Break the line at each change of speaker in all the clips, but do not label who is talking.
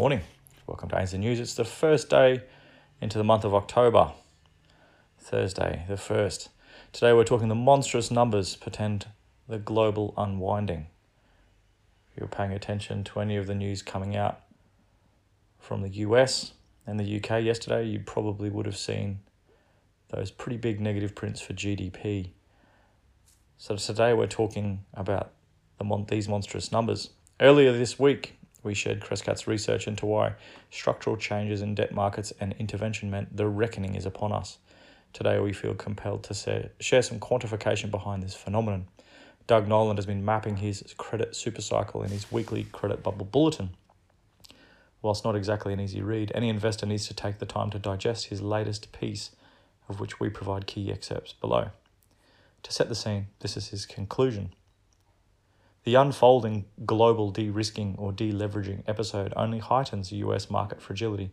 morning. Welcome to Ainslie News. It's the first day into the month of October, Thursday, the 1st. Today we're talking the monstrous numbers pretend the global unwinding. If you're paying attention to any of the news coming out from the US and the UK yesterday, you probably would have seen those pretty big negative prints for GDP. So today we're talking about the mon- these monstrous numbers. Earlier this week, we shared Crescat's research into why structural changes in debt markets and intervention meant the reckoning is upon us. Today, we feel compelled to share some quantification behind this phenomenon. Doug Noland has been mapping his credit supercycle in his weekly credit bubble bulletin. Whilst not exactly an easy read, any investor needs to take the time to digest his latest piece, of which we provide key excerpts below. To set the scene, this is his conclusion. The unfolding global de risking or deleveraging episode only heightens US market fragility.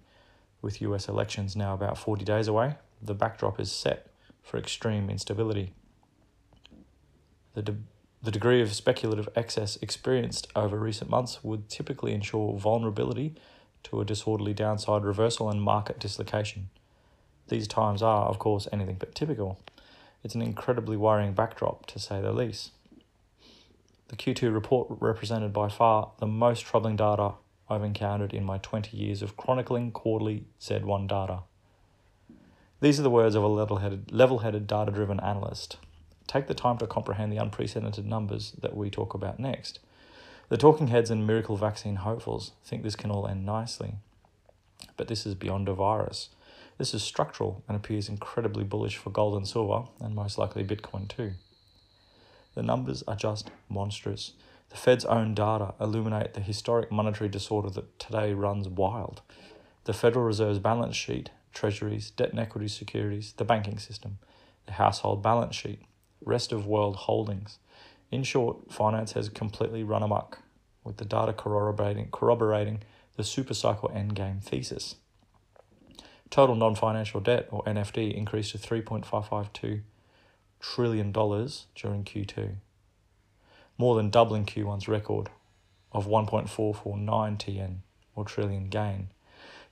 With US elections now about 40 days away, the backdrop is set for extreme instability. The, de- the degree of speculative excess experienced over recent months would typically ensure vulnerability to a disorderly downside reversal and market dislocation. These times are, of course, anything but typical. It's an incredibly worrying backdrop, to say the least. The Q2 report represented by far the most troubling data I've encountered in my 20 years of chronicling quarterly Z1 data. These are the words of a level-headed, data-driven analyst. Take the time to comprehend the unprecedented numbers that we talk about next. The talking heads and miracle vaccine hopefuls think this can all end nicely. But this is beyond a virus. This is structural and appears incredibly bullish for gold and silver, and most likely Bitcoin too. The numbers are just monstrous. The Fed's own data illuminate the historic monetary disorder that today runs wild. The Federal Reserve's balance sheet, treasuries, debt and equity securities, the banking system, the household balance sheet, rest of world holdings. In short, finance has completely run amok, with the data corroborating, corroborating the supercycle endgame thesis. Total non financial debt, or NFD, increased to 3.552 trillion dollars during Q2, more than doubling Q1's record of 1.449 TN or trillion gain.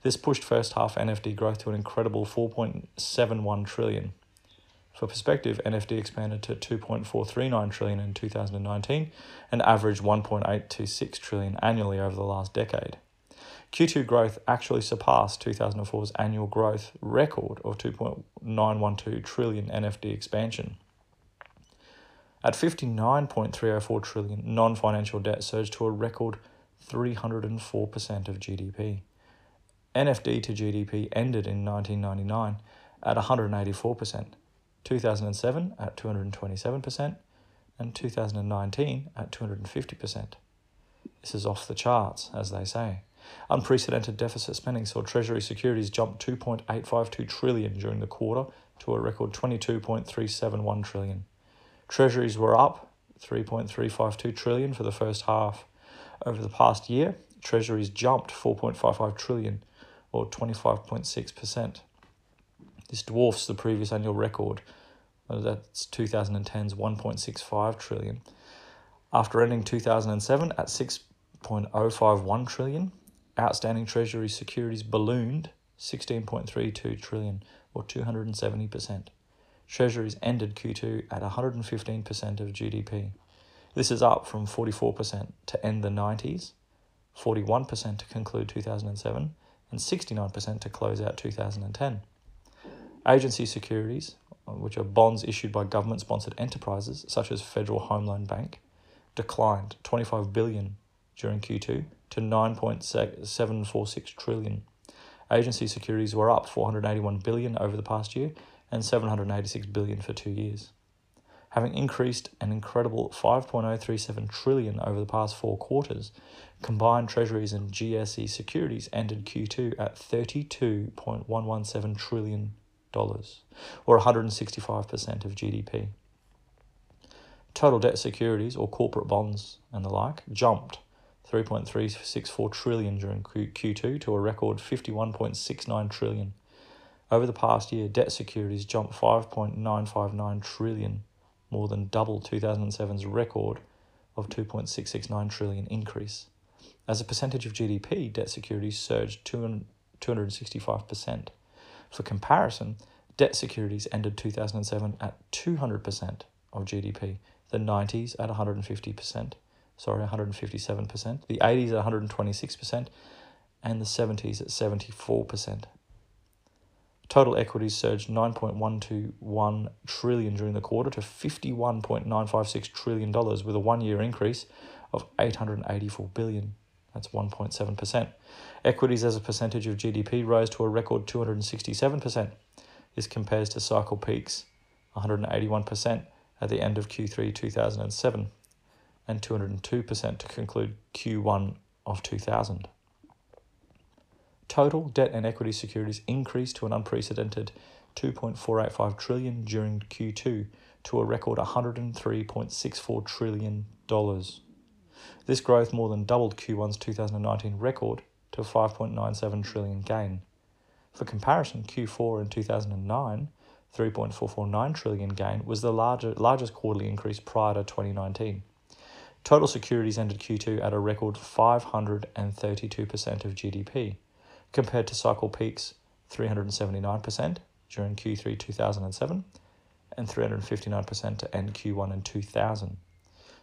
This pushed first half NFD growth to an incredible 4.71 trillion. For perspective, NFD expanded to 2.439 trillion in 2019 and averaged 1.826 trillion annually over the last decade. Q2 growth actually surpassed 2004's annual growth record of 2.912 trillion NFD expansion. At 59.304 trillion, non-financial debt surged to a record 304% of GDP. NFD to GDP ended in 1999 at 184%, 2007 at 227%, and 2019 at 250%. This is off the charts, as they say. Unprecedented deficit spending saw Treasury securities jump 2.852 trillion during the quarter to a record 22.371 trillion. Treasuries were up 3.352 trillion for the first half. Over the past year, treasuries jumped 4.55 trillion or 25.6%. This dwarfs the previous annual record. That's 2010's 1.65 trillion. After ending 2007 at 6.051 trillion, outstanding treasury securities ballooned 16.32 trillion or 270%. Treasuries ended Q2 at 115% of GDP. This is up from 44% to end the 90s, 41% to conclude 2007, and 69% to close out 2010. Agency securities, which are bonds issued by government sponsored enterprises such as Federal Home Loan Bank, declined 25 billion during Q2 to 9.746 trillion. Agency securities were up 481 billion over the past year and 786 billion for 2 years. Having increased an incredible 5.037 trillion over the past 4 quarters, combined treasuries and GSE securities ended Q2 at 32.117 trillion dollars or 165% of GDP. Total debt securities or corporate bonds and the like jumped 3.364 trillion during Q2 to a record 51.69 trillion. Over the past year, debt securities jumped 5.959 trillion, more than double 2007's record of 2.669 trillion increase. As a percentage of GDP, debt securities surged 265%. For comparison, debt securities ended 2007 at 200% of GDP, the 90s at 150%, sorry, 157%, the 80s at 126%, and the 70s at 74%. Total equities surged 9.121 trillion during the quarter to 51.956 trillion dollars with a one-year increase of 884 billion. That's 1.7%. Equities as a percentage of GDP rose to a record 267%. This compares to cycle peaks 181% at the end of Q3 2007 and 202% to conclude Q1 of 2000. Total debt and equity securities increased to an unprecedented 2.485 trillion during Q2 to a record 103.64 trillion dollars. This growth more than doubled Q1's 2019 record to 5.97 trillion gain. For comparison, Q4 in 2009, 3.449 trillion gain was the larger, largest quarterly increase prior to 2019. Total securities ended Q2 at a record 532% of GDP compared to cycle peaks 379% during Q3 2007 and 359% to end Q1 in 2000.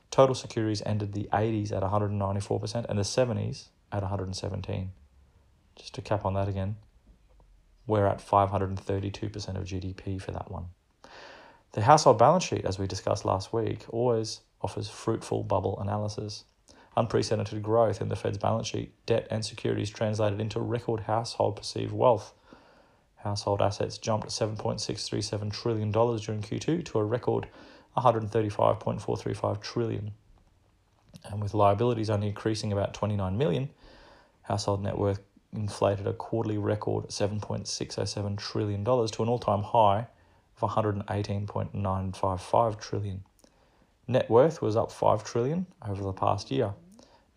Total securities ended the 80s at 194% and the 70s at 117. Just to cap on that again, we're at 532% of GDP for that one. The household balance sheet, as we discussed last week, always offers fruitful bubble analysis unprecedented growth in the Fed's balance sheet, debt and securities translated into record household perceived wealth. Household assets jumped $7.637 trillion during Q2 to a record 135.435 trillion. And with liabilities only increasing about 29 million, household net worth inflated a quarterly record $7.607 trillion to an all-time high of 118.955 trillion. Net worth was up 5 trillion over the past year.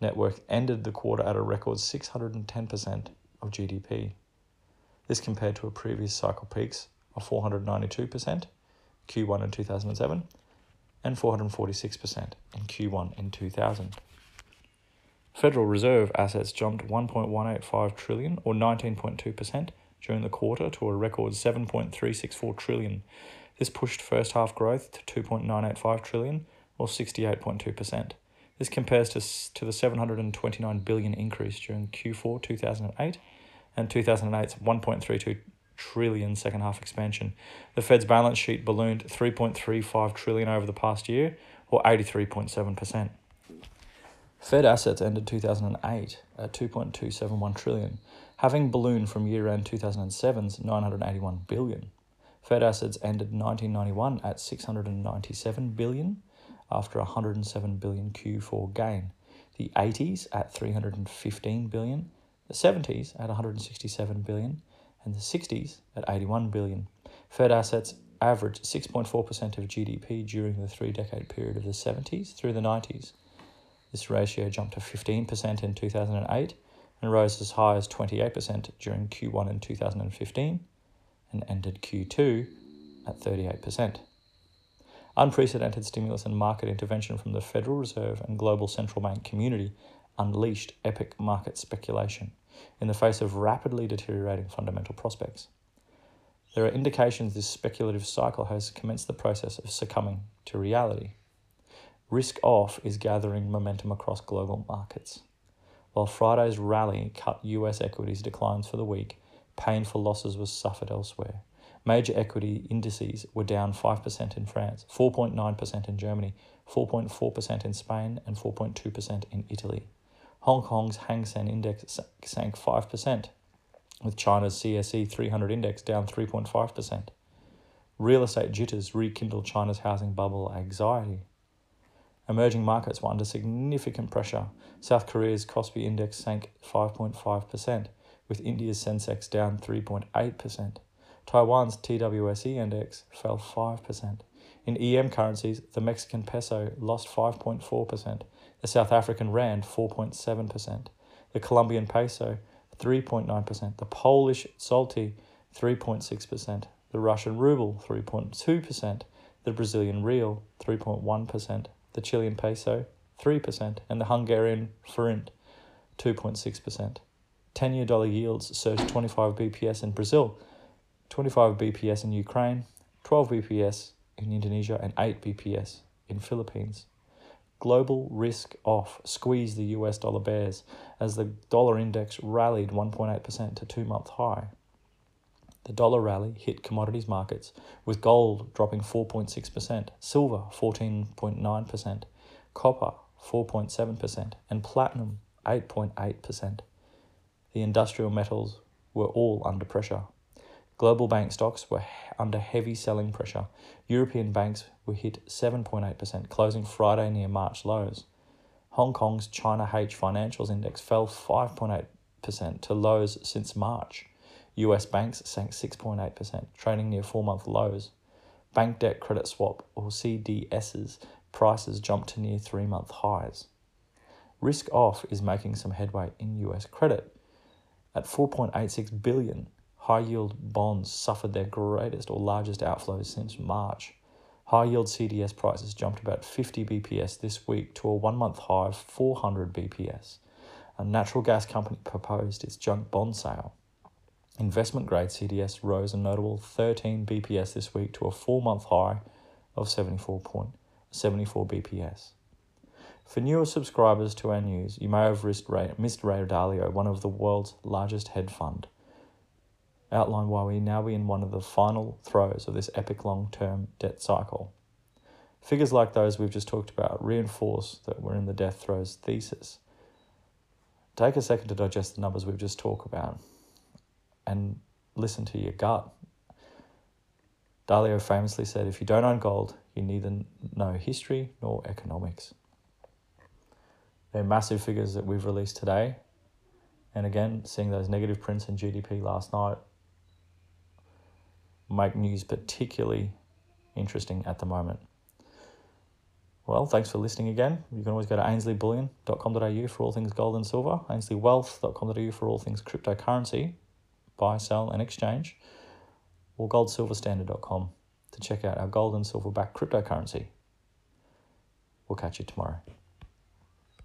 Net worth ended the quarter at a record 610% of GDP. This compared to a previous cycle peaks of 492% Q1 in 2007 and 446% in Q1 in 2000. Federal Reserve assets jumped 1.185 trillion or 19.2% during the quarter to a record 7.364 trillion. This pushed first half growth to 2.985 trillion or 68.2%. This compares to, to the 729 billion increase during Q4 2008 and 2008's 1.32 trillion second half expansion. The Fed's balance sheet ballooned 3.35 trillion over the past year or 83.7%. Fed assets ended 2008 at 2.271 trillion, having ballooned from year-end 2007's 981 billion. Fed assets ended 1991 at 697 billion after 107 billion Q4 gain, the 80s at 315 billion, the 70s at 167 billion, and the 60s at 81 billion. Fed assets averaged 6.4% of GDP during the three decade period of the 70s through the 90s. This ratio jumped to 15% in 2008 and rose as high as 28% during Q1 in 2015 and ended Q2 at 38%. Unprecedented stimulus and market intervention from the Federal Reserve and global central bank community unleashed epic market speculation in the face of rapidly deteriorating fundamental prospects. There are indications this speculative cycle has commenced the process of succumbing to reality. Risk off is gathering momentum across global markets. While Friday's rally cut US equities declines for the week, painful losses were suffered elsewhere. Major equity indices were down 5% in France, 4.9% in Germany, 4.4% in Spain, and 4.2% in Italy. Hong Kong's Hang Seng Index sank 5%, with China's CSI 300 index down 3.5%. Real estate jitters rekindled China's housing bubble anxiety. Emerging markets were under significant pressure. South Korea's Kospi index sank 5.5%, with India's Sensex down 3.8%. Taiwan's TWSE index fell 5%. In EM currencies, the Mexican peso lost 5.4%, the South African rand 4.7%, the Colombian peso 3.9%, the Polish zloty 3.6%, the Russian ruble 3.2%, the Brazilian real 3.1%, the Chilean peso 3%, and the Hungarian forint 2.6%. 10 year dollar yields surged 25 BPS in Brazil, 25 BPS in Ukraine, 12 BPS in Indonesia, and 8 BPS in Philippines. Global risk off squeezed the US dollar bears as the dollar index rallied 1.8% to two month high. The dollar rally hit commodities markets, with gold dropping 4.6%, silver 14.9%, copper 4.7%, and platinum 8.8%. The industrial metals were all under pressure. Global bank stocks were under heavy selling pressure. European banks were hit 7.8%, closing Friday near March lows. Hong Kong's China H Financials Index fell 5.8% to lows since March. US banks sank 6.8%, trading near four month lows. Bank debt credit swap, or CDS's, prices jumped to near three month highs. Risk off is making some headway in US credit. At 4.86 billion, high yield bonds suffered their greatest or largest outflows since March. High yield CDS prices jumped about 50 BPS this week to a one month high of 400 BPS. A natural gas company proposed its junk bond sale. Investment grade CDS rose a notable 13 BPS this week to a four month high of 74.74 BPS. For newer subscribers to our news, you may have missed Ray Dalio, one of the world's largest hedge fund. Outline why we now in one of the final throes of this epic long term debt cycle. Figures like those we've just talked about reinforce that we're in the death throes thesis. Take a second to digest the numbers we've just talked about and listen to your gut. Dalio famously said, if you don't own gold, you neither know history nor economics. They're massive figures that we've released today. And again, seeing those negative prints in GDP last night make news particularly interesting at the moment. Well, thanks for listening again. You can always go to ainslieBullion.com.au for all things gold and silver, ainsliewealth.com.au for all things cryptocurrency buy, sell, and exchange, or goldsilverstandard.com to check out our gold and silver backed cryptocurrency. We'll catch you tomorrow.